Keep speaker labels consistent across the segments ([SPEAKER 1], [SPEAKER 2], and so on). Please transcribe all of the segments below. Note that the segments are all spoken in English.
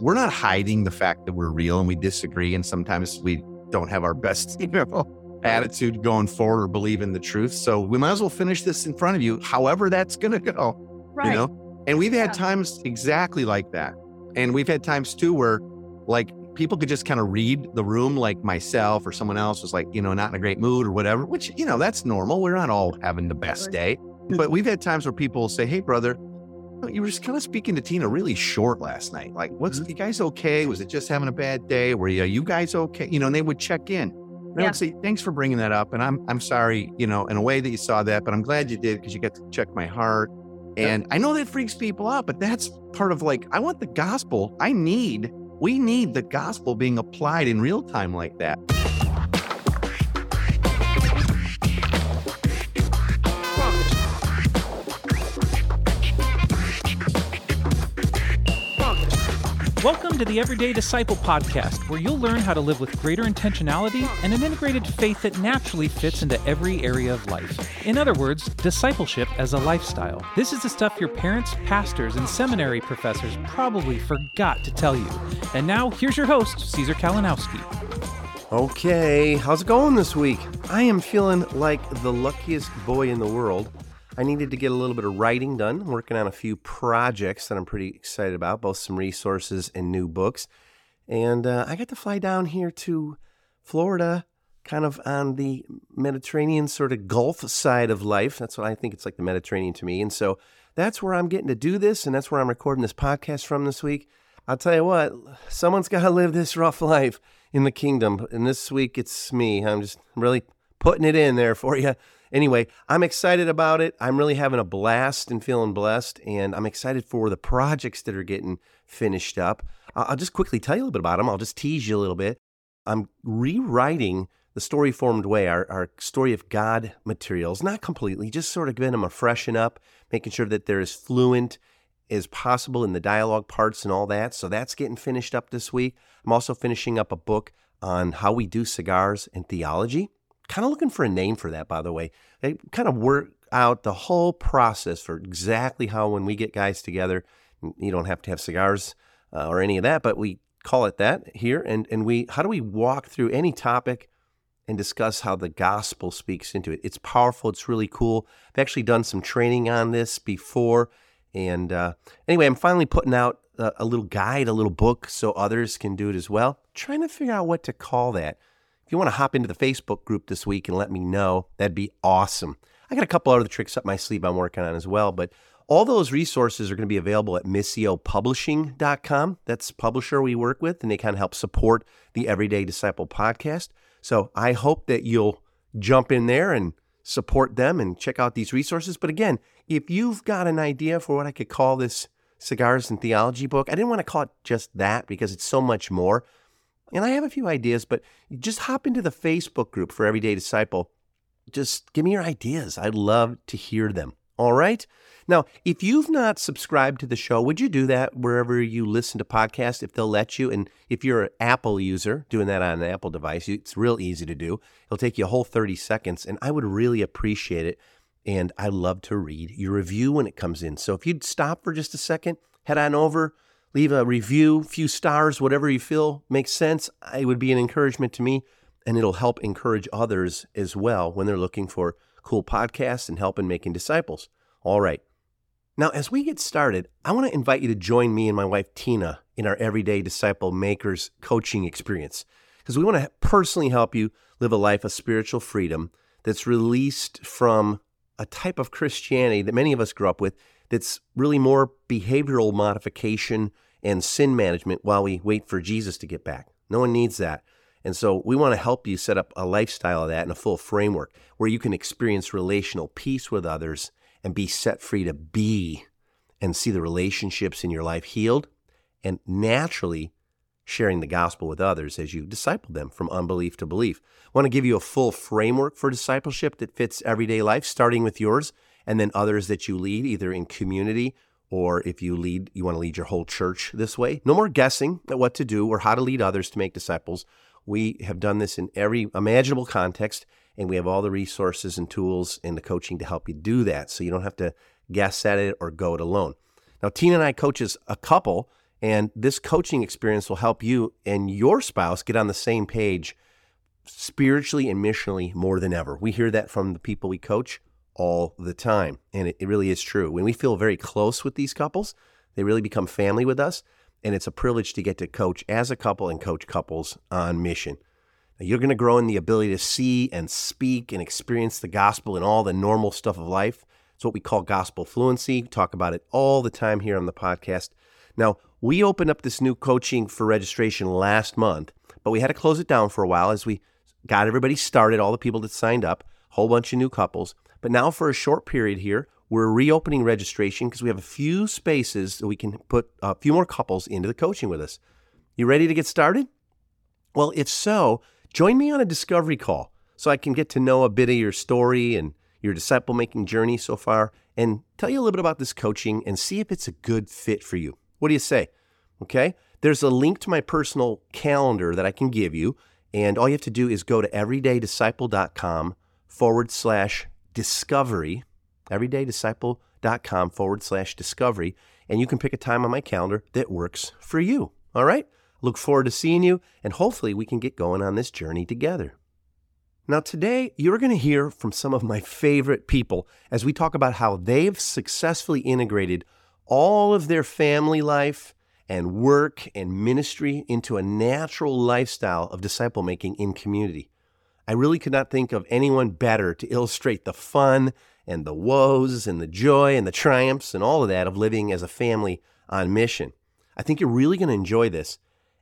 [SPEAKER 1] we're not hiding the fact that we're real and we disagree. And sometimes we don't have our best, you know, attitude going forward or believe in the truth. So we might as well finish this in front of you, however that's going to go,
[SPEAKER 2] Right.
[SPEAKER 1] you know? And we've had
[SPEAKER 2] Yeah.
[SPEAKER 1] times exactly like that. And we've had times too where like people could just kind of read the room, like myself or someone else was like, you know, not in a great mood or whatever, which, you know, that's normal. We're not all having the best day. But we've had times where people say, hey, brother, you were just kind of speaking to Tina really short last night. Like, what's mm-hmm. you guys okay? Was it just having a bad day? Were you, are you guys okay? You know, and they would check in. And I
[SPEAKER 2] Yeah.
[SPEAKER 1] would say, thanks for bringing that up. And I'm, I'm sorry, you know, in a way that you saw that, but I'm glad you did because you got to check my heart. And I know that freaks people out, but that's part of like, I want the gospel. I need, we need the gospel being applied in real time like that.
[SPEAKER 3] To the Everyday Disciple podcast, where you'll learn how to live with greater intentionality and an integrated faith that naturally fits into every area of life. In other words, discipleship as a lifestyle. This is the stuff your parents, pastors, and seminary professors probably forgot to tell you. And now, here's your host, Caesar Kalinowski.
[SPEAKER 4] Okay, how's it going this week? I am feeling like the luckiest boy in the world. I needed to get a little bit of writing done, I'm working on a few projects that I'm pretty excited about, both some resources and new books. And uh, I got to fly down here to Florida, kind of on the Mediterranean sort of Gulf side of life. That's what I think it's like the Mediterranean to me. And so that's where I'm getting to do this, and that's where I'm recording this podcast from this week. I'll tell you what, someone's got to live this rough life in the kingdom. And this week it's me. I'm just really putting it in there for you. Anyway, I'm excited about it. I'm really having a blast and feeling blessed. And I'm excited for the projects that are getting finished up. I'll just quickly tell you a little bit about them. I'll just tease you a little bit. I'm rewriting the story formed way, our, our story of God materials, not completely, just sort of giving them a freshen up, making sure that they're as fluent as possible in the dialogue parts and all that. So that's getting finished up this week. I'm also finishing up a book on how we do cigars and theology. Kind of looking for a name for that, by the way. I kind of work out the whole process for exactly how when we get guys together, you don't have to have cigars uh, or any of that, but we call it that here. And and we how do we walk through any topic and discuss how the gospel speaks into it? It's powerful. It's really cool. I've actually done some training on this before. And uh, anyway, I'm finally putting out a, a little guide, a little book, so others can do it as well. Trying to figure out what to call that. If you want to hop into the Facebook group this week and let me know, that'd be awesome. I got a couple other tricks up my sleeve I'm working on as well, but all those resources are going to be available at missiopublishing.com. That's publisher we work with, and they kind of help support the Everyday Disciple podcast. So I hope that you'll jump in there and support them and check out these resources. But again, if you've got an idea for what I could call this cigars and theology book, I didn't want to call it just that because it's so much more. And I have a few ideas, but just hop into the Facebook group for Everyday Disciple. Just give me your ideas. I'd love to hear them. All right. Now, if you've not subscribed to the show, would you do that wherever you listen to podcasts if they'll let you? And if you're an Apple user doing that on an Apple device, it's real easy to do. It'll take you a whole 30 seconds, and I would really appreciate it. And I love to read your review when it comes in. So if you'd stop for just a second, head on over, leave a review, few stars, whatever you feel makes sense. It would be an encouragement to me, and it'll help encourage others as well when they're looking for cool podcasts and help in making disciples. All right. Now, as we get started, I want to invite you to join me and my wife Tina in our Everyday Disciple Makers coaching experience because we want to personally help you live a life of spiritual freedom that's released from a type of Christianity that many of us grew up with that's really more behavioral modification and sin management while we wait for Jesus to get back. No one needs that. And so we want to help you set up a lifestyle of that and a full framework where you can experience relational peace with others and be set free to be and see the relationships in your life healed and naturally sharing the gospel with others as you disciple them from unbelief to belief. I want to give you a full framework for discipleship that fits everyday life, starting with yours and then others that you lead, either in community or if you lead, you want to lead your whole church this way. No more guessing at what to do or how to lead others to make disciples. We have done this in every imaginable context, and we have all the resources and tools and the coaching to help you do that so you don't have to guess at it or go it alone. Now, Tina and I coach as a couple, And this coaching experience will help you and your spouse get on the same page spiritually and missionally more than ever. We hear that from the people we coach all the time. And it, it, really is true. When we feel very close with these couples, they really become family with us. And it's a privilege to get to coach as a couple and coach couples on mission. Now, you're going to grow in the ability to see and speak and experience the gospel and all the normal stuff of life. It's what we call gospel fluency. We talk about it all the time here on the podcast. Now, we opened up this new coaching for registration last month, but we had to close it down for a while as we got everybody started, all the people that signed up, whole bunch of new couples. But now, for a short period here, we're reopening registration because we have a few spaces that we can put a few more couples into the coaching with us. You ready to get started? Well, if so, join me on a discovery call so I can get to know a bit of your story and your disciple making journey so far and tell you a little bit about this coaching and see if it's a good fit for you. What do you say? Okay. There's a link to my personal calendar that I can give you. And all you have to do is go to everydaydisciple.com forward slash discovery, everydaydisciple.com forward slash discovery, and you can pick a time on my calendar that works for you. All right? Look forward to seeing you, and hopefully we can get going on this journey together. Now, today, you're going to hear from some of my favorite people as we talk about how they've successfully integrated all of their family life and work and ministry into a natural lifestyle of disciple making in community. I really could not think of anyone better to illustrate the fun and the woes and the joy and the triumphs and all of that of living as a family on mission. I think you're really going to enjoy this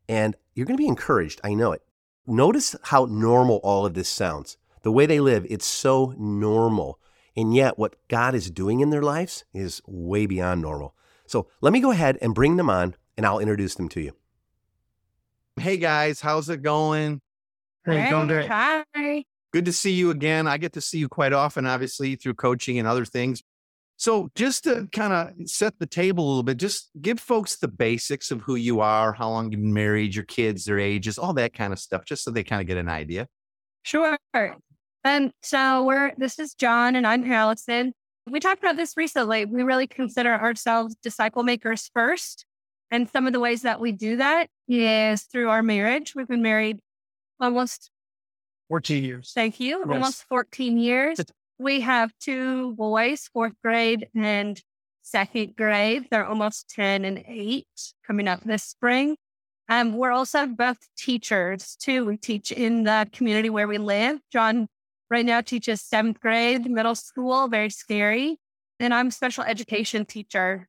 [SPEAKER 4] and you're going to be encouraged. I know it. Notice how normal all of this sounds. The way they live, it's so normal. And yet, what God is doing in their lives is way beyond normal. So let me go ahead and bring them on and I'll introduce them to you.
[SPEAKER 1] Hey guys, how's it going?
[SPEAKER 2] Hey, going great. Hi.
[SPEAKER 1] Good to see you again. I get to see you quite often, obviously, through coaching and other things. So, just to kind of set the table a little bit, just give folks the basics of who you are, how long you've been married, your kids, their ages, all that kind of stuff, just so they kind of get an idea.
[SPEAKER 2] Sure. Um, so we're this is John and I'm Alison. We talked about this recently. We really consider ourselves disciple makers first. And some of the ways that we do that is through our marriage. We've been married almost
[SPEAKER 3] 14 years.
[SPEAKER 2] Thank you. Yes. Almost 14 years. We have two boys, fourth grade and second grade. They're almost 10 and eight coming up this spring. Um, we're also both teachers too. We teach in the community where we live. John right now teaches seventh grade, middle school, very scary. And I'm special education teacher.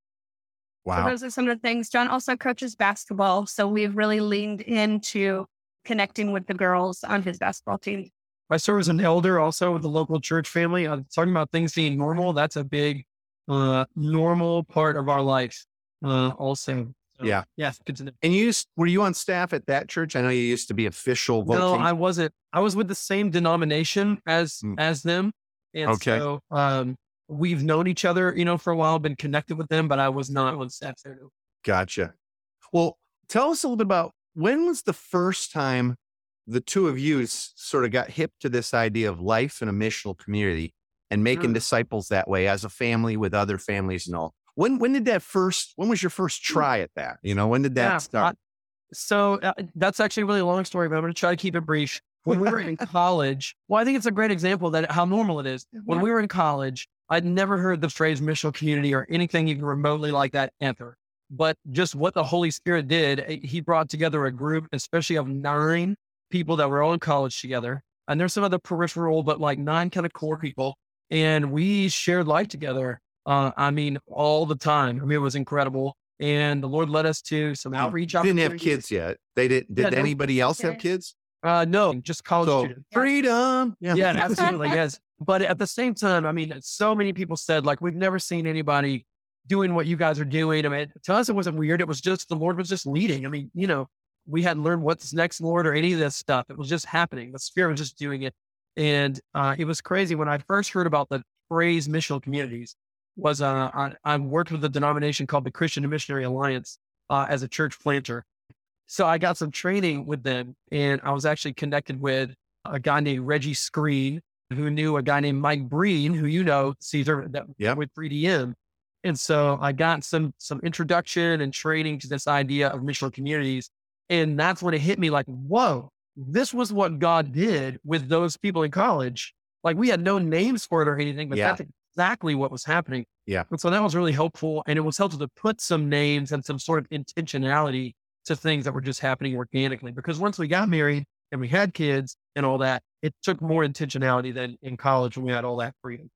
[SPEAKER 1] Wow.
[SPEAKER 2] So those are some of the things. John also coaches basketball. So we've really leaned into connecting with the girls on his basketball team.
[SPEAKER 5] I serve as an elder also with the local church family. I'm talking about things being normal. That's a big, uh, normal part of our life. Uh, also.
[SPEAKER 1] So, yeah.
[SPEAKER 5] Yeah. Good to know.
[SPEAKER 1] And you used, were you on staff at that church? I know you used to be official.
[SPEAKER 5] Voting. No, I wasn't. I was with the same denomination as, mm. as them. And okay. so, um, we've known each other, you know, for a while, been connected with them, but I was not on staff there.
[SPEAKER 1] Gotcha. Well, tell us a little bit about when was the first time the two of you sort of got hip to this idea of life in a missional community and making mm. disciples that way as a family with other families and all? When when did that first? When was your first hmm. try at that? You know, when did that yeah, start? I,
[SPEAKER 5] so uh, that's actually a really long story, but I'm going to try to keep it brief. When we were in college, well, I think it's a great example that how normal it is. When we were in college, I'd never heard the phrase missional community or anything even remotely like that ever but just what the Holy Spirit did, eh, he brought together a group, especially of nine people that were all in college together. And there's some other peripheral, but like nine kind of core people. And we shared life together. Uh, I mean, all the time. I mean, it was incredible. And the Lord led us to some outreach.
[SPEAKER 1] Didn't have kids yet. They didn't. Did yeah, anybody else have kids?
[SPEAKER 5] Uh, no, just college so, students.
[SPEAKER 1] Freedom.
[SPEAKER 5] Yeah, yeah absolutely. yes. But at the same time, I mean, so many people said, like, we've never seen anybody doing what you guys are doing. I mean, to us, it wasn't weird. It was just the Lord was just leading. I mean, you know, we hadn't learned what's next, Lord, or any of this stuff. It was just happening. The Spirit was just doing it. And uh, it was crazy when I first heard about the phrase missional communities. Was uh, I, I worked with a denomination called the Christian and Missionary Alliance uh, as a church planter. So I got some training with them, and I was actually connected with a guy named Reggie Screen, who knew a guy named Mike Breen, who you know, Caesar, that, yep. with 3DM And so I got some some introduction and training to this idea of missional communities. And that's when it hit me like, whoa, this was what God did with those people in college. Like we had no names for it or anything, but
[SPEAKER 1] Yeah.
[SPEAKER 5] that's exactly what was happening.
[SPEAKER 1] Yeah.
[SPEAKER 5] And so that was really helpful. And it was helpful to put some names and some sort of intentionality to things that were just happening organically. Because once we got married and we had kids and all that, it took more intentionality than in college when we had all that freedom.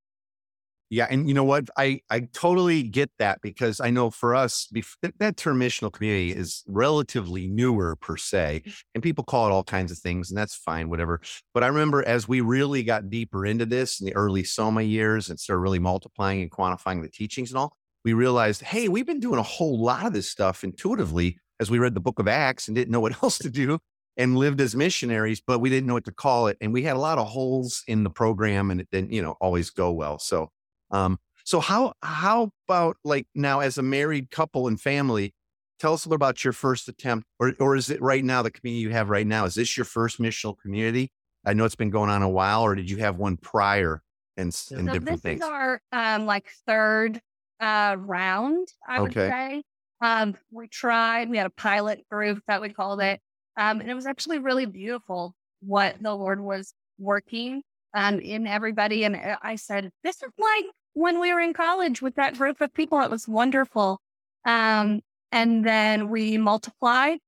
[SPEAKER 1] Yeah, and you know what? I I totally get that because I know for us, bef- that, term missional community is relatively newer per se, mm. and people call it all kinds of things, and that's fine, whatever. But I remember as we really got deeper into this in the early Soma years and started really multiplying and quantifying the teachings and all, we realized, hey, we've been doing a whole lot of this stuff intuitively as we read the Book of Acts and didn't know what else to do and lived as missionaries, but we didn't know what to call it, and we had a lot of holes in the program, and it didn't, you know, always go well. So. Um, so how how about like now as a married couple and family, tell us a little about your first attempt, or or is it right now the community you have right now? Is this your first missional community? I know it's been going on a while, or did you have one prior and, s-
[SPEAKER 5] Yeah.
[SPEAKER 1] and
[SPEAKER 2] So
[SPEAKER 1] different
[SPEAKER 2] this
[SPEAKER 1] things?
[SPEAKER 2] is our um like third uh round, I would say. Um we tried, we had a pilot group that we called it. Um and it was actually really beautiful what the Lord was working um in everybody. And uh, I said, This is like when we were in college with that group of people. It was wonderful. Um and then we multiplied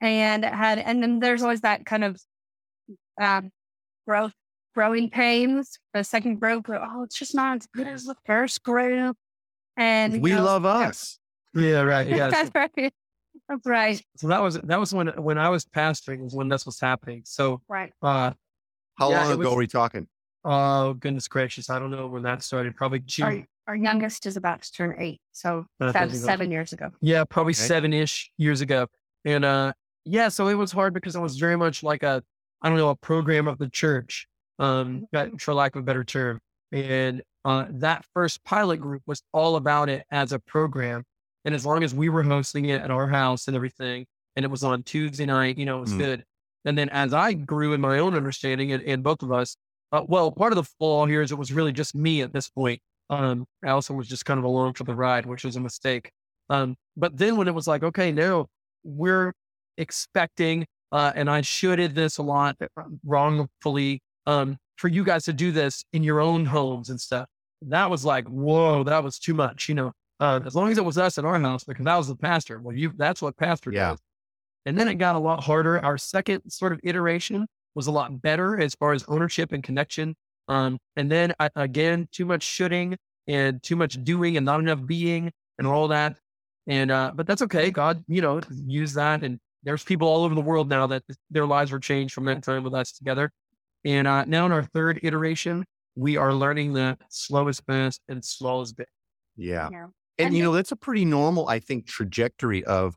[SPEAKER 2] and had and then there's always that kind of um growth growing pains. The second group, oh, it's just not as good as the first group. And
[SPEAKER 1] we
[SPEAKER 2] you know,
[SPEAKER 1] love us.
[SPEAKER 5] Yeah, right. Yeah.
[SPEAKER 2] That's right. That's right.
[SPEAKER 5] so that was that was when when I was pastoring was when this was happening. So
[SPEAKER 2] Right.
[SPEAKER 5] uh
[SPEAKER 1] How
[SPEAKER 5] Yeah,
[SPEAKER 1] long ago
[SPEAKER 5] was-
[SPEAKER 1] are we talking?
[SPEAKER 5] Oh goodness gracious, I don't know when that started. Probably
[SPEAKER 2] Our,
[SPEAKER 5] June.
[SPEAKER 2] our youngest is about to turn eight. So
[SPEAKER 5] Uh,
[SPEAKER 2] that's
[SPEAKER 5] thank you.
[SPEAKER 2] seven years ago.
[SPEAKER 5] Yeah, probably
[SPEAKER 1] Okay.
[SPEAKER 5] seven ish years ago. And uh yeah, so it was hard because it was very much like a I don't know, a program of the church, um, that- for lack of a better term. And uh that first pilot group was all about it as a program. And as long as we were hosting it at our house and everything, and it was on Tuesday night, you know, it was
[SPEAKER 1] Mm.
[SPEAKER 5] good. And then as I grew in my own understanding and, and both of us, uh, well, part of the flaw here is it was really just me at this point. Um, Alison was just kind of along for the ride, which was a mistake. Um, but then when it was like, okay, now we're expecting, uh, and I shoulded this a lot uh, wrongfully, um, for you guys to do this in your own homes and stuff. That was like, whoa, that was too much, you know. Uh, as long as it was us at our house, because I was the pastor. Well, you, that's what pastor
[SPEAKER 1] Yeah.
[SPEAKER 5] does. And then it got a lot harder. Our second sort of iteration was a lot better as far as ownership and connection. Um, and then I, again, too much shooting and too much doing and not enough being and all that. And, uh, but that's okay. God, you know, use that. And there's people all over the world now that their lives were changed from that time with us together. And, uh, now in our third iteration, we are learning that slow is fast and slow is big.
[SPEAKER 1] Yeah.
[SPEAKER 2] Yeah.
[SPEAKER 1] And,
[SPEAKER 2] And
[SPEAKER 1] you know, that's a pretty normal, I think, trajectory of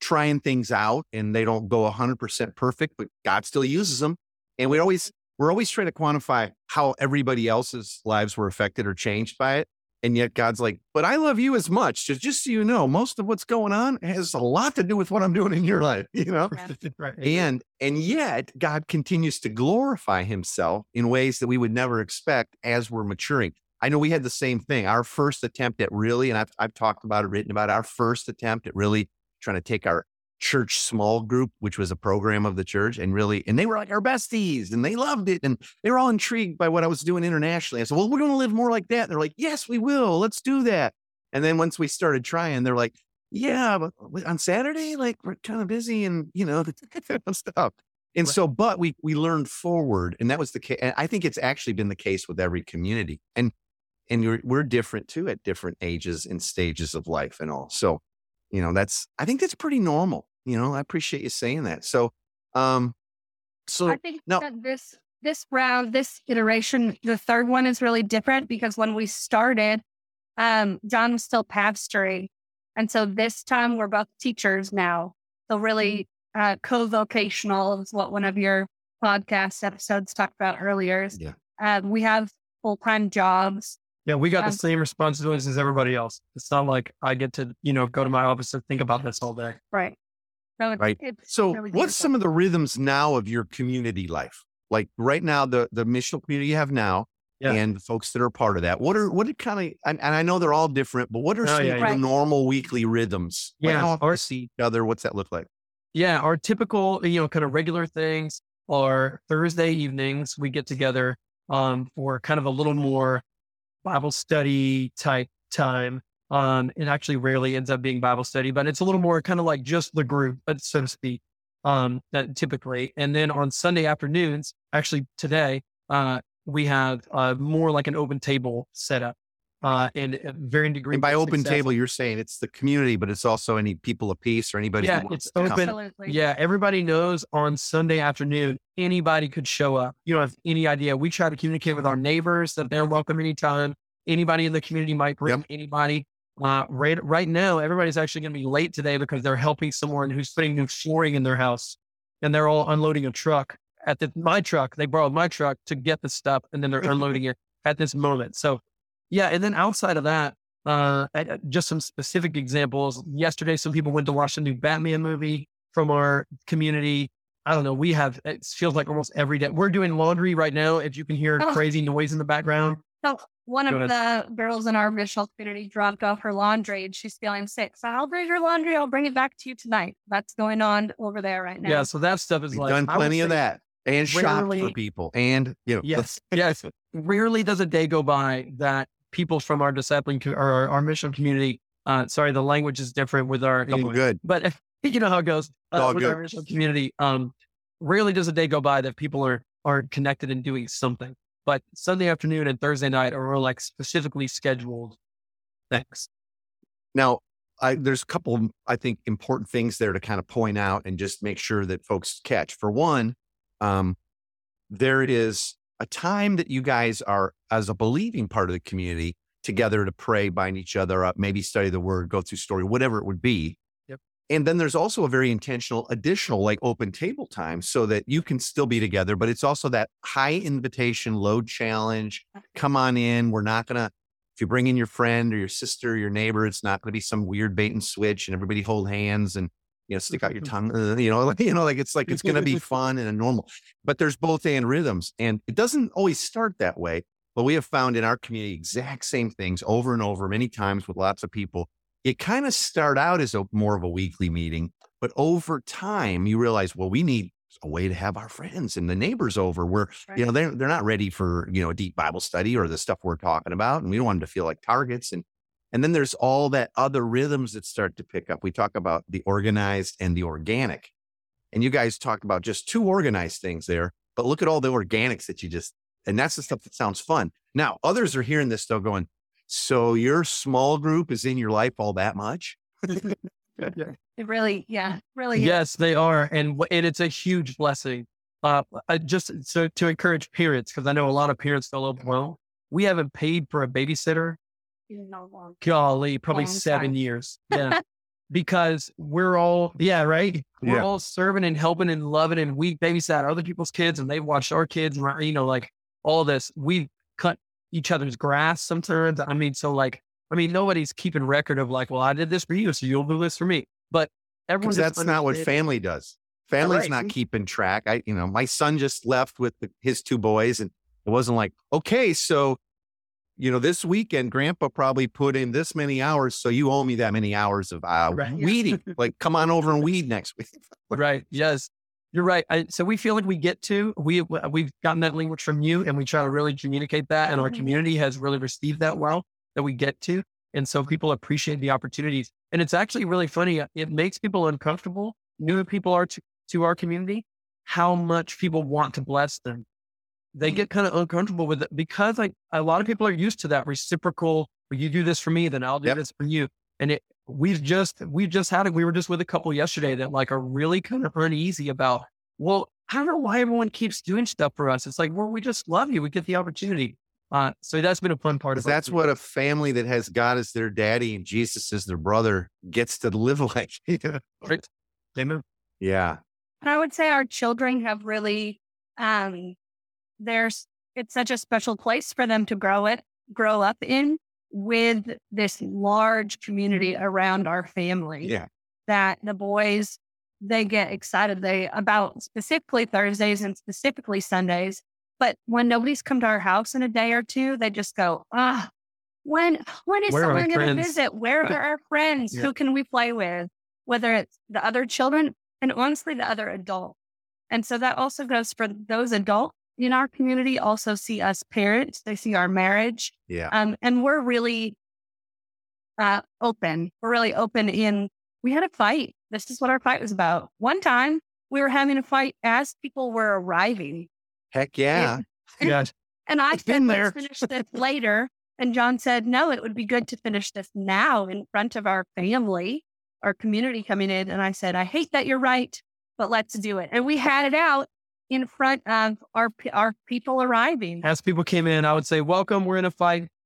[SPEAKER 1] trying things out and they don't go 100% perfect, but God still uses them. And we always, we're always trying to quantify how everybody else's lives were affected or changed by it. And yet God's like, but I love you as much. Just, just so you know, most of what's going on has a lot to do with what I'm doing in your life, you know?
[SPEAKER 5] right.
[SPEAKER 1] And and yet God continues to glorify himself in ways that we would never expect as we're maturing. I know we had the same thing. Our first attempt at really, and I've I've talked about it, written about it, our first attempt at really trying to take our church small group, which was a program of the church, and really, and they were like our besties and they loved it. And they were all intrigued by what I was doing internationally. I said, Well, we're going to live more like that. And they're like, Yes, we will. Let's do that. And then once we started trying, they're like, Yeah, but on Saturday, like we're kind of busy and you know, stuff. And
[SPEAKER 5] Right.
[SPEAKER 1] so, but we we learned forward, and that was the case. And I think it's actually been the case with every community, and and you're, we're different too at different ages and stages of life and all. So, you know, that's I think that's pretty normal. You know, I appreciate you saying that. So, um, so
[SPEAKER 2] I think
[SPEAKER 1] no.
[SPEAKER 2] that this this round, this iteration, the third one is really different because when we started, um, John was still pastoring. And so this time we're both teachers now. So really uh co-vocational is what one of your podcast episodes talked about earlier.
[SPEAKER 1] Yeah.
[SPEAKER 2] Um, we have full-time jobs.
[SPEAKER 5] Yeah, we got
[SPEAKER 2] Um,
[SPEAKER 5] the same responsibilities as everybody else. It's not like I get to, you know, go to my office and think about this all day.
[SPEAKER 2] Right. So it's,
[SPEAKER 1] Right.
[SPEAKER 2] it's
[SPEAKER 1] So,
[SPEAKER 2] really
[SPEAKER 1] what's some of the rhythms now of your community life? Like right now, the the missional community you have now,
[SPEAKER 5] Yeah.
[SPEAKER 1] and the folks that are part of that. What are what are kind of and, and I know they're all different, but what are
[SPEAKER 5] Oh,
[SPEAKER 1] some
[SPEAKER 5] yeah,
[SPEAKER 1] of
[SPEAKER 2] yeah.
[SPEAKER 1] the normal weekly rhythms? Like,
[SPEAKER 5] Yeah,
[SPEAKER 1] how often
[SPEAKER 5] or-
[SPEAKER 1] you see each other. What's that look like?
[SPEAKER 5] Yeah, our typical, you know, kind of regular things are Thursday evenings. We get together um, for kind of a little more Bible study type time. Um, it actually rarely ends up being Bible study, but it's a little more kind of like just the group, but so to speak. Um, that typically, and then on Sunday afternoons, actually today, uh, we have uh, more like an open table setup, uh, and uh, varying degree.
[SPEAKER 1] And by open
[SPEAKER 5] success.
[SPEAKER 1] table, you're saying it's the community, but it's also any people of peace or anybody. who
[SPEAKER 5] Yeah,
[SPEAKER 1] wants
[SPEAKER 5] it's
[SPEAKER 1] to
[SPEAKER 5] open.
[SPEAKER 2] Absolutely.
[SPEAKER 5] Yeah, everybody knows on Sunday afternoon, anybody could show up. You don't have any idea. We try to communicate with our neighbors that they're welcome anytime. Anybody in the community might bring
[SPEAKER 1] Yep.
[SPEAKER 5] anybody. Uh, right, right now, everybody's actually going to be late today because they're helping someone who's putting new flooring in their house, and they're all unloading a truck at the, my truck. They borrowed my truck to get the stuff, and then they're unloading it at this moment. So, yeah, and then outside of that, uh, I- I- just some specific examples. Yesterday, some people went to watch the new Batman movie from our community. I don't know. We have, it feels like almost every day. We're doing laundry right now. If you can hear
[SPEAKER 2] Oh.
[SPEAKER 5] crazy noise in the background.
[SPEAKER 2] So one
[SPEAKER 5] Go
[SPEAKER 2] of the girls in our visual community dropped off her laundry and she's feeling sick. So I'll bring your laundry. I'll bring it back to you tonight. That's going on over there right now.
[SPEAKER 5] Yeah. So that stuff is
[SPEAKER 1] We've
[SPEAKER 5] like,
[SPEAKER 1] done plenty of that and shop for people and you know
[SPEAKER 5] Yes. yes. Rarely does a day go by that people from our discipling or our, our mission community, uh, sorry, the language is different with our, anyway.
[SPEAKER 1] good.
[SPEAKER 5] but you know how it goes uh, with our
[SPEAKER 1] good.
[SPEAKER 5] mission community. Um, rarely does a day go by that people are are connected and doing something. But Sunday afternoon and Thursday night are all like specifically scheduled things.
[SPEAKER 1] Now, I, there's a couple, I think, important things there to kind of point out and just make sure that folks catch. For one, um, there is a time that you guys are, as a believing part of the community, together to pray, bind each other up, maybe study the word, go through story, whatever it would be.
[SPEAKER 5] Yep.
[SPEAKER 1] And then there's also a very intentional additional like open table time so that you can still be together, but it's also that high invitation load challenge. Come on in. We're not going to if you bring in your friend or your sister or your neighbor, it's not going to be some weird bait and switch and everybody hold hands and you know stick out your tongue. uh, you know, like, you know, like it's like it's going to be fun and a normal. But there's both and rhythms, and it doesn't always start that way. But we have found in our community exact same things over and over, many times with lots of people. It kind of start out as a more of a weekly meeting, but over time you realize, well, we need a way to have our friends and the neighbors over. We're you know they're they're not ready for you know a deep bible study or the stuff we're talking about and we don't want them to feel like targets and and then there's all that other rhythms that start to pick up we talk about the organized and the organic and you guys talk about just two organized things there but look at all the organics that you just and that's the stuff that sounds fun now others are hearing this though going so your small group is in your life all that much
[SPEAKER 2] It really, yeah, really. is.
[SPEAKER 5] Yes, they are, and and it's a huge blessing. Uh, I just so to encourage parents because I know a lot of parents feel overwhelmed. We haven't paid for a babysitter,
[SPEAKER 2] No long.
[SPEAKER 5] golly, probably
[SPEAKER 2] Long
[SPEAKER 5] seven
[SPEAKER 2] time.
[SPEAKER 5] years. Yeah, because we're all yeah right. We're
[SPEAKER 1] Yeah.
[SPEAKER 5] all serving and helping and loving, and we babysat other people's kids, and they've watched our kids. and You know, like all this. We cut each other's grass sometimes. I mean, so like, I mean, nobody's keeping record of like, well, I did this for you, so you'll do this for me. But everyone
[SPEAKER 1] because
[SPEAKER 5] just
[SPEAKER 1] that's not what family does. Family's
[SPEAKER 5] right.
[SPEAKER 1] not hmm. keeping track. I, you know, my son just left with the, his two boys, and it wasn't like, okay, so, you know, this weekend, Grandpa probably put in this many hours, so you owe me that many hours of uh,
[SPEAKER 5] Right.
[SPEAKER 1] weeding. like, come on over and weed next week.
[SPEAKER 5] Right. Yes. You're right. I, so we feel like we get to we we've gotten that language from you, and we try to really communicate that, and our
[SPEAKER 2] Mhm.
[SPEAKER 5] community has really received that well that we get to, and so people appreciate the opportunities, and it's actually really funny. It makes people uncomfortable. New people are to, to our community, how much people want to bless them. They get kind of uncomfortable with it because like a lot of people are used to that reciprocal. You do this for me, then I'll do
[SPEAKER 1] Yep.
[SPEAKER 5] this for you. And it we've just we've just had it. We were just with a couple yesterday that like are really kind of uneasy about. Well, I don't know why everyone keeps doing stuff for us. It's like, well, we just love you. We get the opportunity. Uh, so that's been a fun part of
[SPEAKER 1] Because that's what a family that has God as their daddy and Jesus as their brother gets to live like.
[SPEAKER 5] Right. Amen.
[SPEAKER 1] yeah.
[SPEAKER 2] And I would say our children have really, um, there's, it's such a special place for them to grow it, grow up in with this large community around our family
[SPEAKER 1] Yeah.
[SPEAKER 2] that the boys, they get excited. They about specifically Thursdays and specifically Sundays. But when nobody's come to our house in a day or two, they just go, ah, when when is
[SPEAKER 5] Where
[SPEAKER 2] someone going to visit? Where are our friends?
[SPEAKER 5] Yeah.
[SPEAKER 2] Who can we play with? Whether it's the other children and honestly the other adult. And so that also goes for those adults in our community also see us parents. They see our marriage.
[SPEAKER 1] Yeah.
[SPEAKER 2] Um, and we're really uh, open. We're really open in, we had a fight. This is what our fight was about. One time we were having a fight as people were arriving.
[SPEAKER 1] Heck yeah.
[SPEAKER 5] Yes.
[SPEAKER 2] And I
[SPEAKER 5] I've
[SPEAKER 2] said,
[SPEAKER 5] been
[SPEAKER 2] let's
[SPEAKER 5] there.
[SPEAKER 2] finish this later. And John said, no, it would be good to finish this now in front of our family, our community coming in. And I said, I hate that you're right, but let's do it. And we had it out in front of our, our people arriving.
[SPEAKER 5] As people came in, I would say, Welcome, we're in a fight.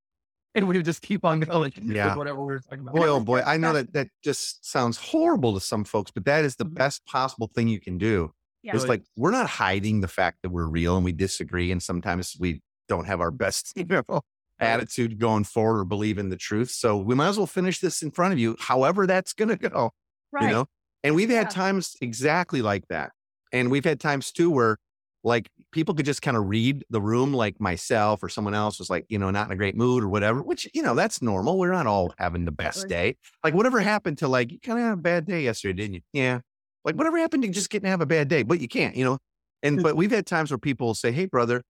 [SPEAKER 5] And we would just keep on going. with
[SPEAKER 1] Yeah.
[SPEAKER 5] Whatever we were talking about.
[SPEAKER 1] Boy, oh boy. I know that that just sounds horrible to some folks, but that is the
[SPEAKER 5] Mhm.
[SPEAKER 1] best possible thing you can do.
[SPEAKER 2] Yeah.
[SPEAKER 1] It's like we're not hiding the fact that we're real and we disagree, and sometimes we don't have our best you know, attitude going forward or believe in the truth. So we might as well finish this in front of you, however that's going to go.
[SPEAKER 2] right.
[SPEAKER 1] You know, and we've had
[SPEAKER 2] Yeah.
[SPEAKER 1] times exactly like that, and we've had times too where like people could just kind of read the room, like myself or someone else was like, you know, not in a great mood or whatever. Which you know that's normal. We're not all having the best day. Like whatever happened to like you kind of had a bad day yesterday, didn't you? Yeah. Like whatever happened to just getting to have a bad day, but you can't, you know. And but we've had times where people say, "Hey, brother."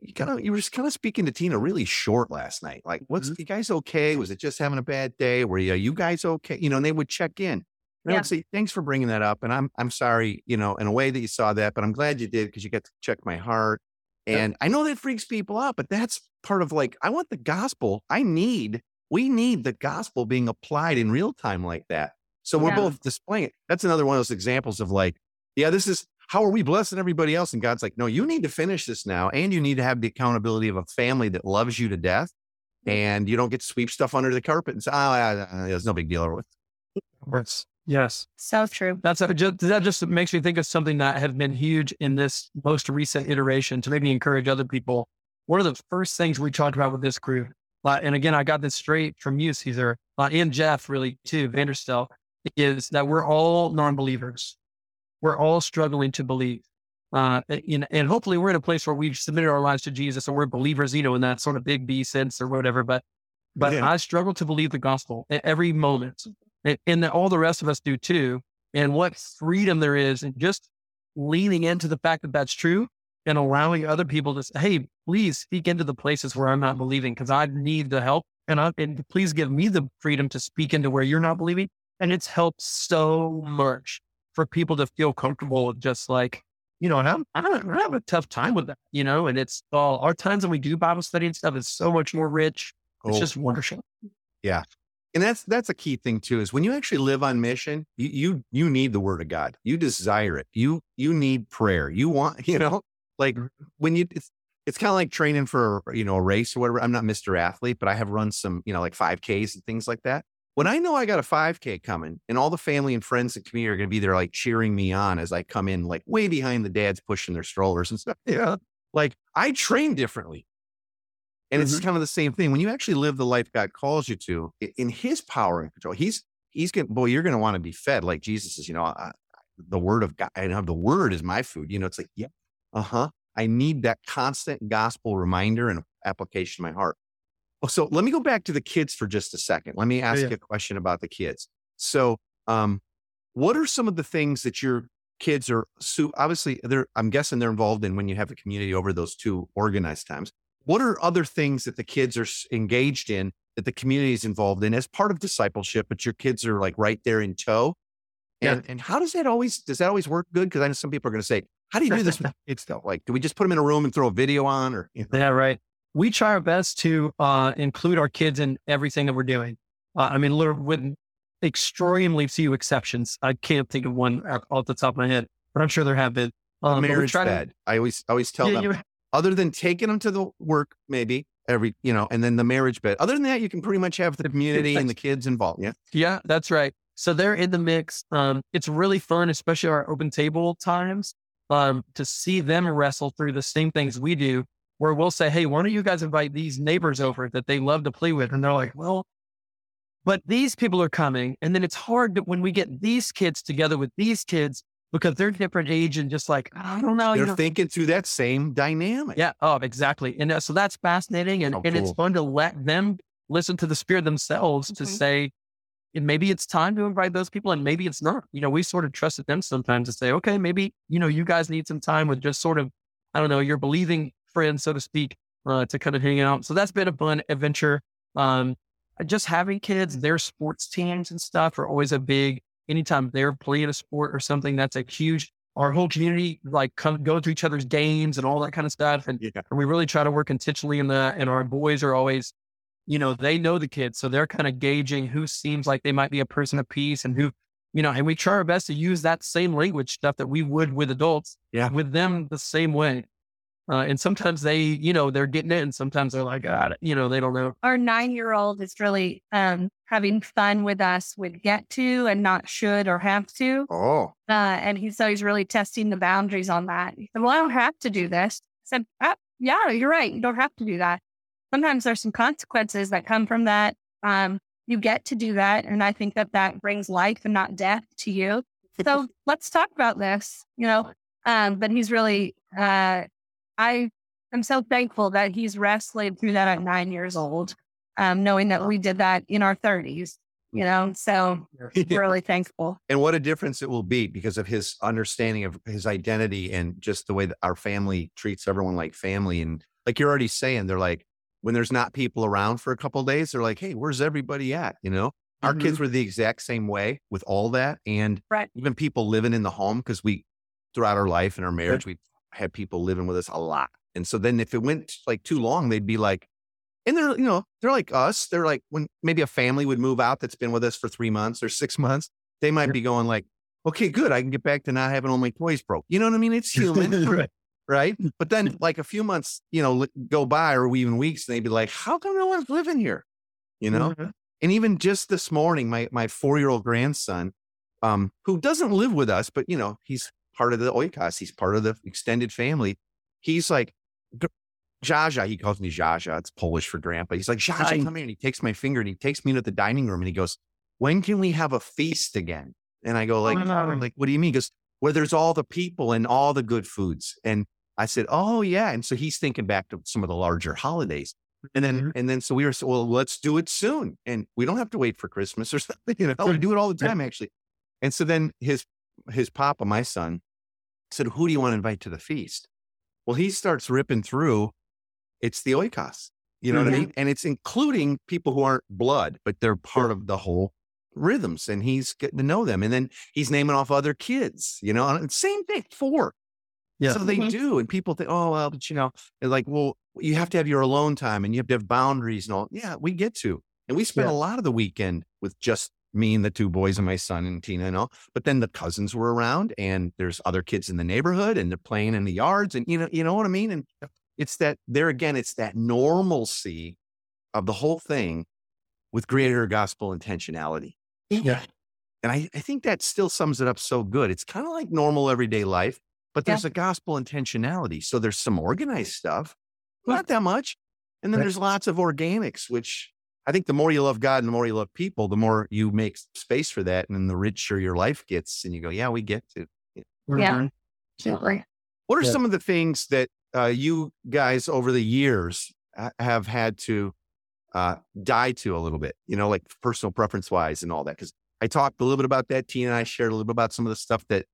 [SPEAKER 1] You kind of you were just kind of speaking to Tina really short last night. Like, what's
[SPEAKER 5] Mhm.
[SPEAKER 1] you guys okay? Was it just having a bad day? Were you, you guys okay? You know, and they would check in. I
[SPEAKER 2] Yeah.
[SPEAKER 1] say, thanks for bringing that up. And I'm, I'm sorry, you know, in a way that you saw that, but I'm glad you did because you got to check my heart.
[SPEAKER 5] Yeah.
[SPEAKER 1] And I know that freaks people out, but that's part of like, I want the gospel. I need, we need the gospel being applied in real time like that. So we're
[SPEAKER 2] Yeah.
[SPEAKER 1] both displaying it. That's another one of those examples of like, yeah, this is how are we blessing everybody else? And God's like, no, you need to finish this now. And you need to have the accountability of a family that loves you to death. And you don't get to sweep stuff under the carpet and say, oh, ah, ah, there's no big deal. Or
[SPEAKER 5] Yes. Yes.
[SPEAKER 2] So true.
[SPEAKER 5] That's a, just, that just makes me think of something that has been huge in this most recent iteration to maybe encourage other people. One of the first things we talked about with this group, uh, and again, I got this straight from you, Caesar, uh, and Jeff, really too, Vanderstelt, is that we're all non-believers. We're all struggling to believe. Uh, and, and hopefully we're in a place where we've submitted our lives to Jesus and we're believers, you know, in that sort of big B sense or whatever. But, but
[SPEAKER 1] Yeah.
[SPEAKER 5] I struggle to believe the gospel at every moment and, and that all the rest of us do too. And what freedom there is in just leaning into the fact that that's true and allowing other people to say, Hey, please speak into the places where I'm not believing because I need the help. And, I, and please give me the freedom to speak into where you're not believing. And it's helped so much for people to feel comfortable with just like, you know, and I'm, I don't I have a tough time with that, you know, and it's all our times when we do Bible study and stuff is so much more rich. It's
[SPEAKER 1] Oh.
[SPEAKER 5] just wonderful.
[SPEAKER 1] And that's that's a key thing too is when you actually live on mission you you you need the word of god. You desire it. You you need prayer. You want you know like mm-hmm. when you it's it's kind of like training for you know a race or whatever. I'm not mr athlete but i have run some you know like 5ks and things like that. When i know i got a 5k coming and all the family and friends and community are going to be there like cheering me on as i come in like way behind the dads pushing their strollers and stuff yeah like i train differently and it's kind of the same thing when you actually live the life God calls you to in His power and control. He's He's going. Boy, you're going to want to be fed like Jesus is. You know, uh, the Word of God. And of the Word is my food. You know, it's like, yeah, uh huh. I need that constant gospel reminder and application in my heart. Oh, so let me go back to the kids for just a second. Let me ask
[SPEAKER 5] yeah.
[SPEAKER 1] you a question about the kids. So, um, what are some of the things that your kids are? So obviously, they're. I'm guessing they're involved in when you have a community over those two organized times. What are other things that the kids are engaged in that the community is involved in as part of discipleship, but your kids are like right there in tow?
[SPEAKER 5] Yeah.
[SPEAKER 1] And, and how does that always, does that always work good? Because I know some people are going to say, how do you do this with kids though? Like, do we just put them in a room and throw a video on or, you know?
[SPEAKER 5] Yeah, right. We try our best to uh, include our kids in everything that we're doing. Uh, I mean, literally with extremely few exceptions. I can't think of one off- the top of my head, but I'm sure there have been. Um,
[SPEAKER 1] marriage
[SPEAKER 5] try to-
[SPEAKER 1] bed. I always, always tell
[SPEAKER 5] Yeah,
[SPEAKER 1] them, other than taking them to the work, maybe every, you know, and then the marriage bed. Other than that, you can pretty much have the community and the kids involved. Yeah.
[SPEAKER 5] Yeah, that's right. So they're in the mix. Um, it's really fun, especially our open table times, um, to see them wrestle through the same things we do, where we'll say, Hey, why don't you guys invite these neighbors over that they love to play with? And they're like, Well, but these people are coming. And then it's hard to, when we get these kids together with these kids because they're different age and just like, I don't know.
[SPEAKER 1] They're
[SPEAKER 5] You know,
[SPEAKER 1] thinking through that same dynamic.
[SPEAKER 5] yeah. Oh, exactly. And uh, so that's fascinating. And,
[SPEAKER 1] Oh,
[SPEAKER 5] and it's fun to let them listen to the spirit themselves to
[SPEAKER 2] Mhm.
[SPEAKER 5] say, and maybe it's time to invite those people and maybe it's not. You know, we sort of trusted them sometimes to say, okay, maybe, you know, you guys need some time with just sort of, I don't know, your believing friends, so to speak, uh, to kind of hang out. So that's been a fun adventure. Um, just having kids, their sports teams and stuff are always a big, anytime they're playing a sport or something, that's a huge, our whole community, like come go to each other's games and all that kind of stuff. And
[SPEAKER 1] Yeah.
[SPEAKER 5] and we really try to work intentionally in that. And our boys are always, you know, they know the kids. So they're kind of gauging who seems like they might be a person of peace and who, you know, and we try our best to use that same language stuff that we would with adults,
[SPEAKER 1] Yeah.
[SPEAKER 5] with them the same way. Uh, and sometimes they, you know, they're getting it and sometimes they're like, God, you know, they don't know.
[SPEAKER 2] Our nine year old is really um, having fun with us with get to and not should or have to.
[SPEAKER 1] Oh,
[SPEAKER 2] Uh, and he's so he's really testing the boundaries on that. He said, Well, I don't have to do this. I said, "Ah, Yeah, you're right. You don't have to do that. Sometimes there's some consequences that come from that. Um, you get to do that. And I think that that brings life and not death to you. So let's talk about this, you know. Um, but he's really, uh, I am so thankful that he's wrestling through that at nine years old, um, knowing that we did that in our 30s, you know. So really thankful.
[SPEAKER 1] and what a difference it will be because of his understanding of his identity and just the way that our family treats everyone like family. And like you're already saying, they're like, when there's not people around for a couple of days, they're like, hey, where's everybody at? You know, our
[SPEAKER 5] Mhm.
[SPEAKER 1] kids were the exact same way with all that. And
[SPEAKER 2] Right.
[SPEAKER 1] even people living in the home, because we, throughout our life and our marriage, we had people living with us a lot. And so then if it went like too long, they'd be like, and they're, you know, they're like us. They're like when maybe a family would move out that's been with us for three months or six months, they might be going like, okay, good. I can get back to not having all my toys broke. You know what I mean? It's human.
[SPEAKER 5] Right.
[SPEAKER 1] right? But then like a few months, you know, go by or even weeks, and they'd be like, how come no one's living here? You know?
[SPEAKER 5] Mhm.
[SPEAKER 1] And even just this morning, my my four year old grandson, um, who doesn't live with us, but you know, he's part of the oikos, he's part of the extended family. He's like, "Gr- Jaja, he calls me Jaja. It's Polish for grandpa. He's like, Jaja, come here. And he takes my finger and he takes me to the dining room and he goes, When can we have a feast again? And I go, like,
[SPEAKER 5] Wow.
[SPEAKER 1] like, what do you mean? He goes, Where there's all the people and all the good foods. And I said, Oh yeah. And so he's thinking back to some of the larger holidays. And then,
[SPEAKER 5] Mhm.
[SPEAKER 1] and then, so we were, so, well, let's do it soon. And we don't have to wait for Christmas or something, you know, we do it all the time actually. And so then his, his papa, my son, said, who do you want to invite to the feast? Well, he starts ripping through, it's the oikos, you know what I
[SPEAKER 2] Mhm.
[SPEAKER 1] mean? And it's including people who aren't blood, but they're part of the whole rhythms and he's getting to know them. And then he's naming off other kids, you know, and same thing, four.
[SPEAKER 5] Yeah.
[SPEAKER 1] So they
[SPEAKER 2] Mhm.
[SPEAKER 1] do. And people think, oh, well, but you know, like, well, you have to have your alone time and you have to have boundaries and all. Yeah, we get to. And we spent
[SPEAKER 5] Yeah.
[SPEAKER 1] a lot of the weekend with just me and the two boys and my son and Tina and all. But then the cousins were around and there's other kids in the neighborhood and they're playing in the yards and you know, you know what I mean? And it's that there again, it's that normalcy of the whole thing with greater gospel intentionality.
[SPEAKER 5] Yeah.
[SPEAKER 1] And I, I think that still sums it up so good. It's kind of like normal everyday life, but
[SPEAKER 2] Yeah.
[SPEAKER 1] there's a gospel intentionality. So there's some organized stuff, not that much. And then there's lots of organics, which I think the more you love God and the more you love people, the more you make space for that. And then the richer your life gets. And you go, yeah, we get to.
[SPEAKER 2] Yeah.
[SPEAKER 5] Mhm.
[SPEAKER 2] Absolutely.
[SPEAKER 1] What are
[SPEAKER 5] Yeah.
[SPEAKER 1] some of the things that uh, you guys over the years have had to uh, die to a little bit, you know, like personal preference wise and all that? Because I talked a little bit about that. Tina and I shared a little bit about some of the stuff that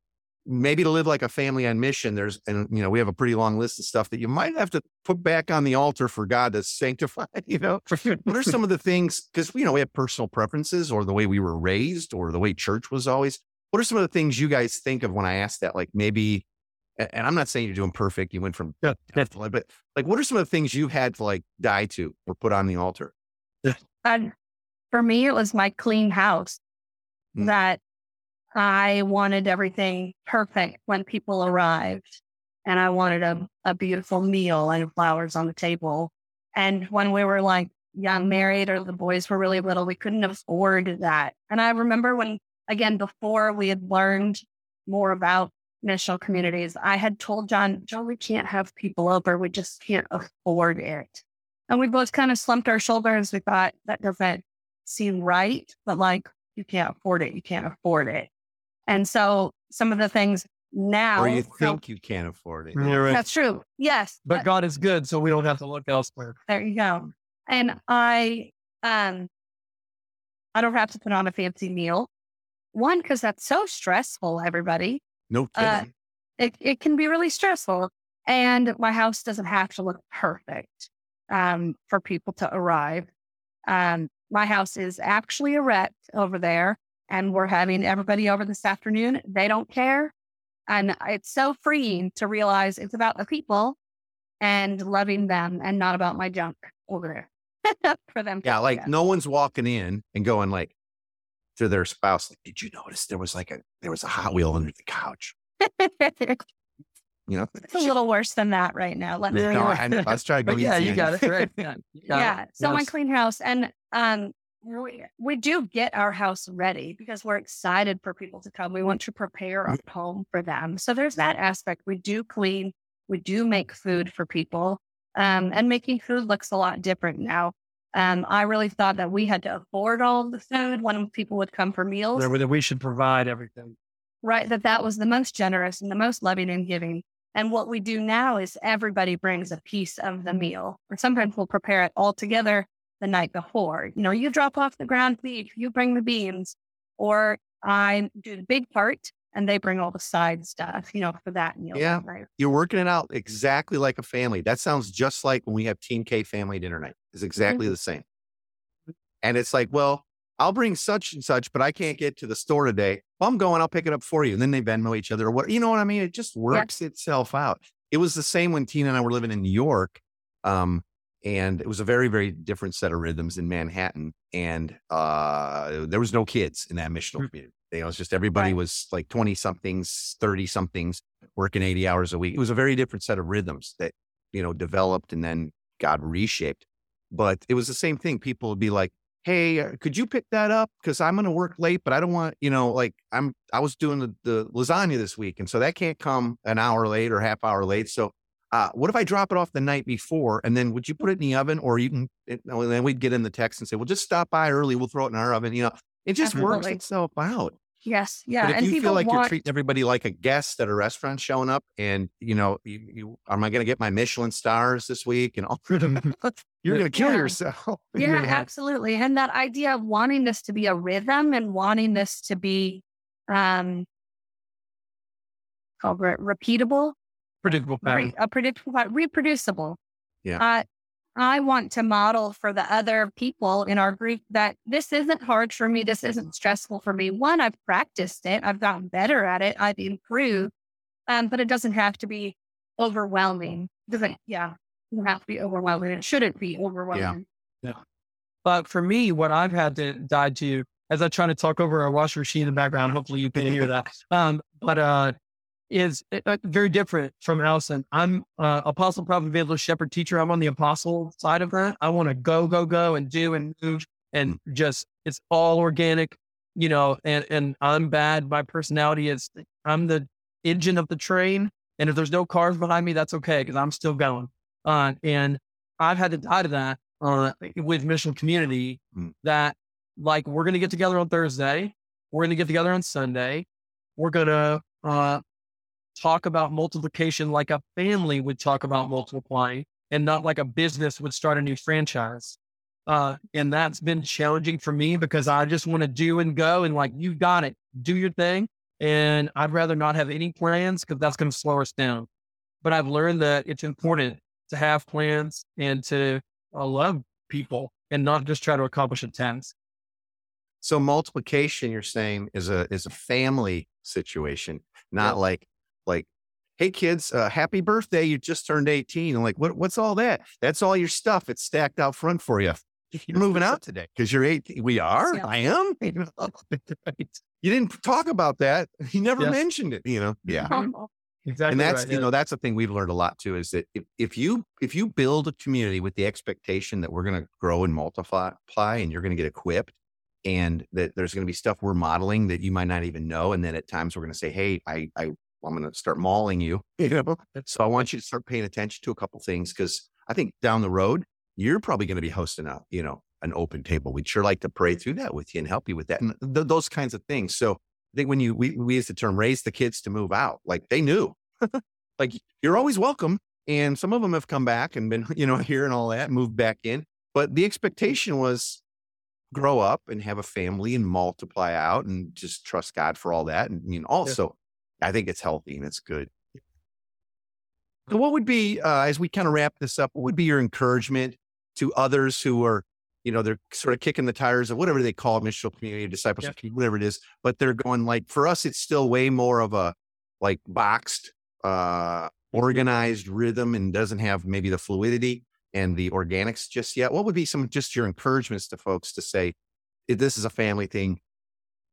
[SPEAKER 1] maybe to live like a family on mission, there's, and, you know, we have a pretty long list of stuff that you might have to put back on the altar for God to sanctify, you know? What are some of the things? Because, you know, we have personal preferences or the way we were raised or the way church was always. What are some of the things you guys think of when I ask that? Like maybe, and I'm not saying you're doing perfect. You went from,
[SPEAKER 5] Yeah.
[SPEAKER 1] definitely, but like, what are some of the things you had to like die to or put on the altar?
[SPEAKER 2] And for me, it was my clean house
[SPEAKER 1] Mm.
[SPEAKER 2] that I wanted everything perfect when people arrived. And I wanted a, a beautiful meal and flowers on the table. And when we were like young married or the boys were really little, we couldn't afford that. And I remember when, again, before we had learned more about missional communities, I had told John, John, we can't have people over. We just can't afford it. And we both kind of slumped our shoulders. We thought that doesn't seem right, but like you can't afford it. You can't afford it. And so some of the things now.
[SPEAKER 1] Or you think you can't afford it.
[SPEAKER 5] You're right.
[SPEAKER 2] That's true. Yes.
[SPEAKER 5] But God is good, so we don't have to look elsewhere.
[SPEAKER 2] There you go. And I um I don't have to put on a fancy meal. One, because that's so stressful, everybody.
[SPEAKER 1] No
[SPEAKER 2] Uh. It it can be really stressful. And my house doesn't have to look perfect um for people to arrive. Um my house is actually a wreck over there and we're having everybody over this afternoon. They don't care. And it's so freeing to realize it's about the people and loving them and not about my junk over there for them.
[SPEAKER 1] yeah, like
[SPEAKER 2] look
[SPEAKER 1] no one's walking in and going like to their spouse, like, did you notice there was like a there was a Hot Wheel under the couch? You know,
[SPEAKER 2] it's a little worse than that right now. Let me
[SPEAKER 1] No, I know. Let's try to go
[SPEAKER 5] But yeah, you got it right. Yeah, you got it.
[SPEAKER 2] yeah. So my clean house and um we, we do get our house ready because we're excited for people to come. We want to prepare our home for them. So there's that aspect. We do clean, we do make food for people. Um, and making food looks a lot different now. Um, I really thought that we had to afford all the food when people would come for meals.
[SPEAKER 5] That we should provide everything.
[SPEAKER 2] right? That that was the most generous and the most loving and giving. And what we do now is everybody brings a piece of the meal, or sometimes we'll prepare it all together the night before. You know, you drop off the ground beef, you bring the beans, or I do the big part and they bring all the side stuff, you know, for that meal.
[SPEAKER 1] Yeah.
[SPEAKER 2] night.
[SPEAKER 1] you're working it out exactly like a family. That sounds just like when we have Team K family dinner night. It's exactly the same. And it's like, well, I'll bring such and such, but I can't get to the store today. Well, I'm going, I'll pick it up for you. And then they Venmo each other or what, you know what I mean? It just works itself out. It was the same when Tina and I were living in New York. Um, and it was a very, very different set of rhythms in Manhattan. And uh, there was no kids in that missional community. It was just everybody
[SPEAKER 2] Right.
[SPEAKER 1] was like 20 somethings, 30 somethings working 80 hours a week. It was a very different set of rhythms that, you know, developed and then got reshaped. But it was the same thing. People would be like, Hey, uh, could you pick that up? Cause I'm going to work late, but I don't want, you know, like I'm, I was doing the, the lasagna this week. And so that can't come an hour late or half hour late. So, uh, what if I drop it off the night before and then would you put it in the oven or you can, it, and then we'd get in the text and say, well, just stop by early. We'll throw it in our oven. You know, it just works itself out.
[SPEAKER 2] Yes. Yeah.
[SPEAKER 1] But if
[SPEAKER 2] and
[SPEAKER 1] you feel like
[SPEAKER 2] want,
[SPEAKER 1] you're treating everybody like a guest at a restaurant showing up and, you know, you, you am I going to get my Michelin stars this week? And all, rhythm? you're going to kill
[SPEAKER 2] Yeah.
[SPEAKER 1] yourself.
[SPEAKER 2] yeah,
[SPEAKER 5] Yeah.
[SPEAKER 2] absolutely. And that idea of wanting this to be a rhythm and wanting this to be, um, called re- repeatable,
[SPEAKER 5] Predictable
[SPEAKER 2] Re-
[SPEAKER 5] pattern.
[SPEAKER 2] a predictable, reproducible.
[SPEAKER 1] Yeah.
[SPEAKER 2] Uh, I want to model for the other people in our group that this isn't hard for me. This isn't stressful for me. One, I've practiced it. I've gotten better at it. I've improved. Um, but it doesn't have to be overwhelming. It doesn't, yeah, it doesn't have to be overwhelming. It shouldn't be overwhelming. Yeah. yeah.
[SPEAKER 5] But for me, what I've had to dive to as I try to talk over a washing machine in the background, hopefully you can hear that. Um, but uh, is uh, uh, very different from Alison. I'm uh, apostle, prophet, evangelist, shepherd, teacher. I'm on the apostle side of that. I want to go, go, go, and do and move, and just it's all organic, you know. And and I'm bad. My personality is I'm the engine of the train, and if there's no cars behind me, that's okay because I'm still going. Uh, and I've had to die to that uh, with mission community
[SPEAKER 1] Mm.
[SPEAKER 5] that like we're gonna get together on Thursday, we're gonna get together on Sunday, we're gonna uh, talk about multiplication like a family would talk about multiplying, and not like a business would start a new franchise. Uh, and that's been challenging for me because I just want to do and go and like you got it, do your thing, and I'd rather not have any plans because that's going to slow us down. But I've learned that it's important to have plans and to uh, love people and not just try to accomplish a task.
[SPEAKER 1] So multiplication, you're saying, is a is a family situation, not
[SPEAKER 5] Yep.
[SPEAKER 1] like like, hey kids, uh, happy birthday! You just turned 18. And like, what what's all that? That's all your stuff. It's stacked out front for you. You're moving out today because you're 18. We are.
[SPEAKER 2] Yeah.
[SPEAKER 1] I am. You didn't talk about that. You never
[SPEAKER 5] Yes.
[SPEAKER 1] mentioned it. You know. Yeah.
[SPEAKER 5] Exactly.
[SPEAKER 1] and that's
[SPEAKER 5] right,
[SPEAKER 1] you
[SPEAKER 5] yeah.
[SPEAKER 1] know that's the thing we've learned a lot too is that if, if you if you build a community with the expectation that we're going to grow and multiply and you're going to get equipped and that there's going to be stuff we're modeling that you might not even know and then at times we're going to say hey i i i'm going to start mauling you you know so i want you to start paying attention to a couple things because i think down the road you're probably going to be hosting a you know an open table we'd sure like to pray through that with you and help you with that and th- those kinds of things so I think when you we we use the term raise the kids to move out, like they knew, like you're always welcome. And some of them have come back and been, you know, here and all that, moved back in. But the expectation was grow up and have a family and multiply out and just trust God for all that. And you know, also. I think it's healthy and it's good. So, what would be uh, as we kind of wrap this up? What would be your encouragement to others who are, you know, they're sort of kicking the tires of whatever they call missional community, discipleship, yeah. whatever it is, but they're going like for us, it's still way more of a like boxed, uh, organized rhythm and doesn't have maybe the fluidity and the organics just yet. What would be some just your encouragements to folks to say, this is a family thing,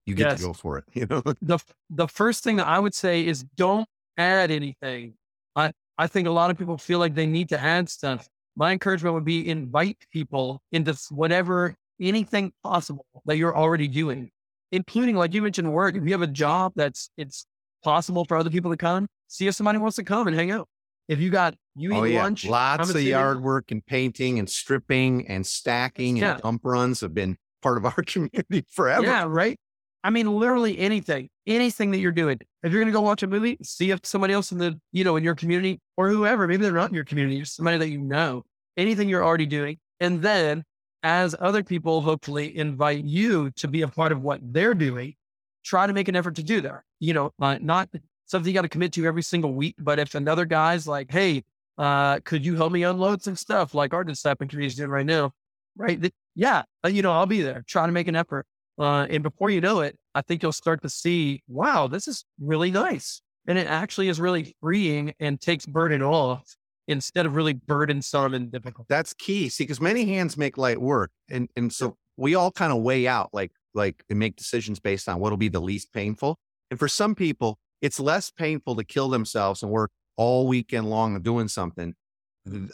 [SPEAKER 1] you get yes. to go for it. You know,
[SPEAKER 5] the the first thing that I would say is don't add anything. I I think a lot of people feel like they need to add stuff. My encouragement would be invite people into whatever anything possible that you're already doing, including like you mentioned work. If you have a job that's it's possible for other people to come, see if somebody wants to come and hang out. If you got you oh, eat oh, yeah. lunch,
[SPEAKER 1] lots of yard work and painting and stripping and stacking yeah. and dump runs have been part of our community forever.
[SPEAKER 5] Yeah, right. I mean, literally anything, anything that you're doing. If you're going to go watch a movie, see if somebody else in the, you know, in your community or whoever, maybe they're not in your community, just somebody that you know, anything you're already doing. And then as other people hopefully invite you to be a part of what they're doing, try to make an effort to do that. You know, uh, not something you got to commit to every single week. But if another guy's like, hey, uh, could you help me unload some stuff like our disciple community is doing right now? Right. yeah. Uh, you know, I'll be there. Try to make an effort. Uh, and before you know it, I think you'll start to see, wow, this is really nice. And it actually is really freeing and takes burden off instead of really burdensome and difficult.
[SPEAKER 1] That's key. See, because many hands make light work. And and so we all kind of weigh out like like and make decisions based on what'll be the least painful. And for some people, it's less painful to kill themselves and work all weekend long doing something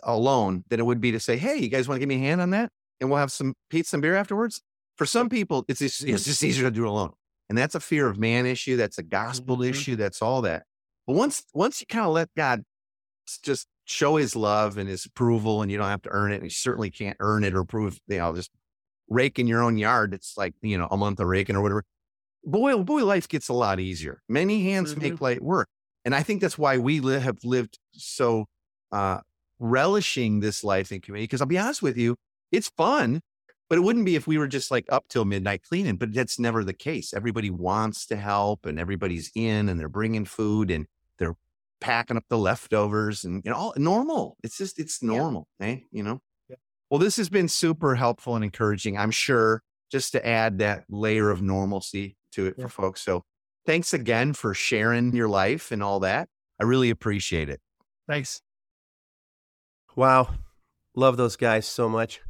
[SPEAKER 1] alone than it would be to say, Hey, you guys want to give me a hand on that? And we'll have some pizza and beer afterwards. For some people, it's just, it's just easier to do it alone. And that's a fear of man issue. That's a gospel mm-hmm. issue. That's all that. But once, once you kind of let God just show his love and his approval and you don't have to earn it. And you certainly can't earn it or prove, you know, just rake in your own yard. It's like, you know, a month of raking or whatever. Boy, boy, life gets a lot easier. Many hands mm-hmm. make light work. And I think that's why we li- have lived so uh, relishing this life in community. Because I'll be honest with you, it's fun. But it wouldn't be if we were just like up till midnight cleaning, but that's never the case. Everybody wants to help and everybody's in and they're bringing food and they're packing up the leftovers and you know all normal. It's just it's normal, yeah. eh? You know. Yeah. Well, this has been super helpful and encouraging. I'm sure just to add that layer of normalcy to it yeah. for folks. So thanks again for sharing your life and all that. I really appreciate it.
[SPEAKER 5] Thanks.
[SPEAKER 4] Wow. Love those guys so much.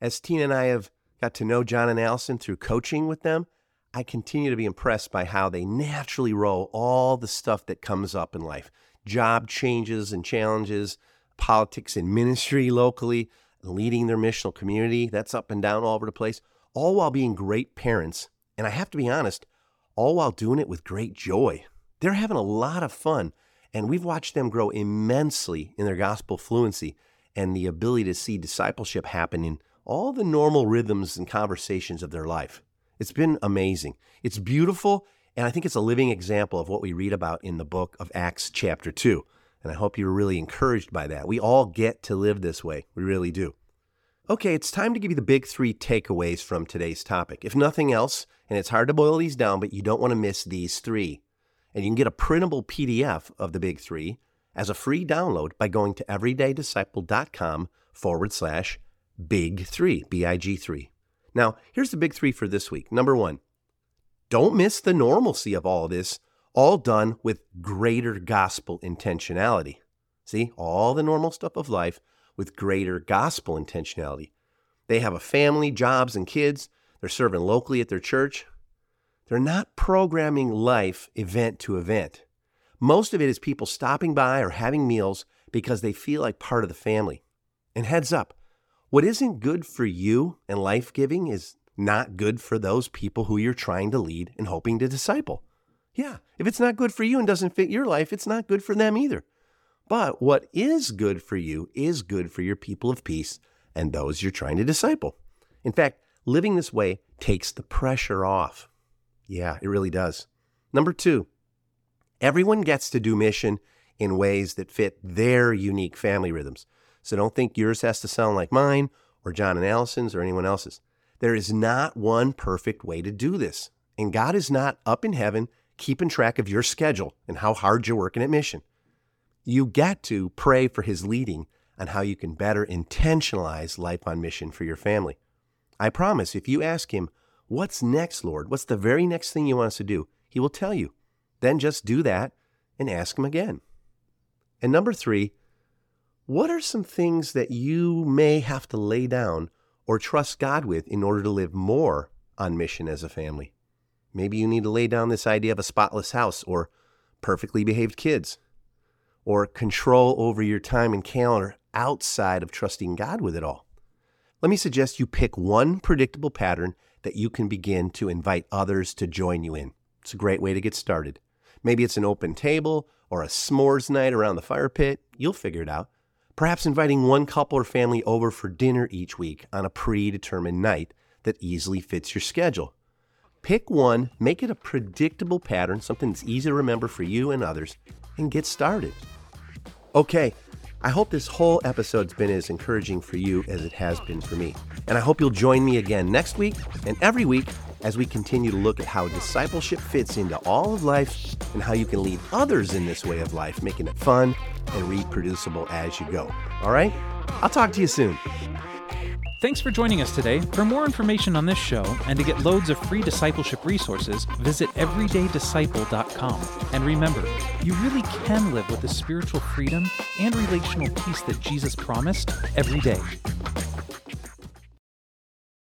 [SPEAKER 4] As Tina and I have got to know John and Alison through coaching with them, I continue to be impressed by how they naturally roll all the stuff that comes up in life job changes and challenges, politics and ministry locally, leading their missional community. That's up and down all over the place, all while being great parents. And I have to be honest, all while doing it with great joy. They're having a lot of fun, and we've watched them grow immensely in their gospel fluency and the ability to see discipleship happen in all the normal rhythms and conversations of their life. It's been amazing. It's beautiful, and I think it's a living example of what we read about in the book of Acts, chapter 2. And I hope you're really encouraged by that. We all get to live this way. We really do. Okay, it's time to give you the big three takeaways from today's topic. If nothing else, and it's hard to boil these down, but you don't want to miss these three. And you can get a printable PDF of the big three as a free download by going to everydaydisciple.com forward slash big three, B I G three. Now, here's the big three for this week. Number one, don't miss the normalcy of all this, all done with greater gospel intentionality. See, all the normal stuff of life with greater gospel intentionality. They have a family, jobs, and kids. They're serving locally at their church. They're not programming life event to event. Most of it is people stopping by or having meals because they feel like part of the family. And heads up, what isn't good for you and life giving is not good for those people who you're trying to lead and hoping to disciple. Yeah, if it's not good for you and doesn't fit your life, it's not good for them either. But what is good for you is good for your people of peace and those you're trying to disciple. In fact, living this way takes the pressure off. Yeah, it really does. Number two, everyone gets to do mission in ways that fit their unique family rhythms. So don't think yours has to sound like mine or John and Alison's or anyone else's. There is not one perfect way to do this. And God is not up in heaven keeping track of your schedule and how hard you're working at mission. You get to pray for his leading on how you can better intentionalize life on mission for your family. I promise if you ask him, What's next, Lord? What's the very next thing you want us to do? He will tell you. Then just do that and ask him again. And number three, what are some things that you may have to lay down or trust God with in order to live more on mission as a family? Maybe you need to lay down this idea of a spotless house or perfectly behaved kids or control over your time and calendar outside of trusting God with it all. Let me suggest you pick one predictable pattern that you can begin to invite others to join you in. It's a great way to get started. Maybe it's an open table or a s'mores night around the fire pit. You'll figure it out. Perhaps inviting one couple or family over for dinner each week on a predetermined night that easily fits your schedule. Pick one, make it a predictable pattern, something that's easy to remember for you and others, and get started. Okay, I hope this whole episode's been as encouraging for you as it has been for me. And I hope you'll join me again next week and every week as we continue to look at how discipleship fits into all of life and how you can lead others in this way of life, making it fun and reproducible as you go. All right? I'll talk to you soon.
[SPEAKER 3] Thanks for joining us today. For more information on this show and to get loads of free discipleship resources, visit everydaydisciple.com. And remember, you really can live with the spiritual freedom and relational peace that Jesus promised every day.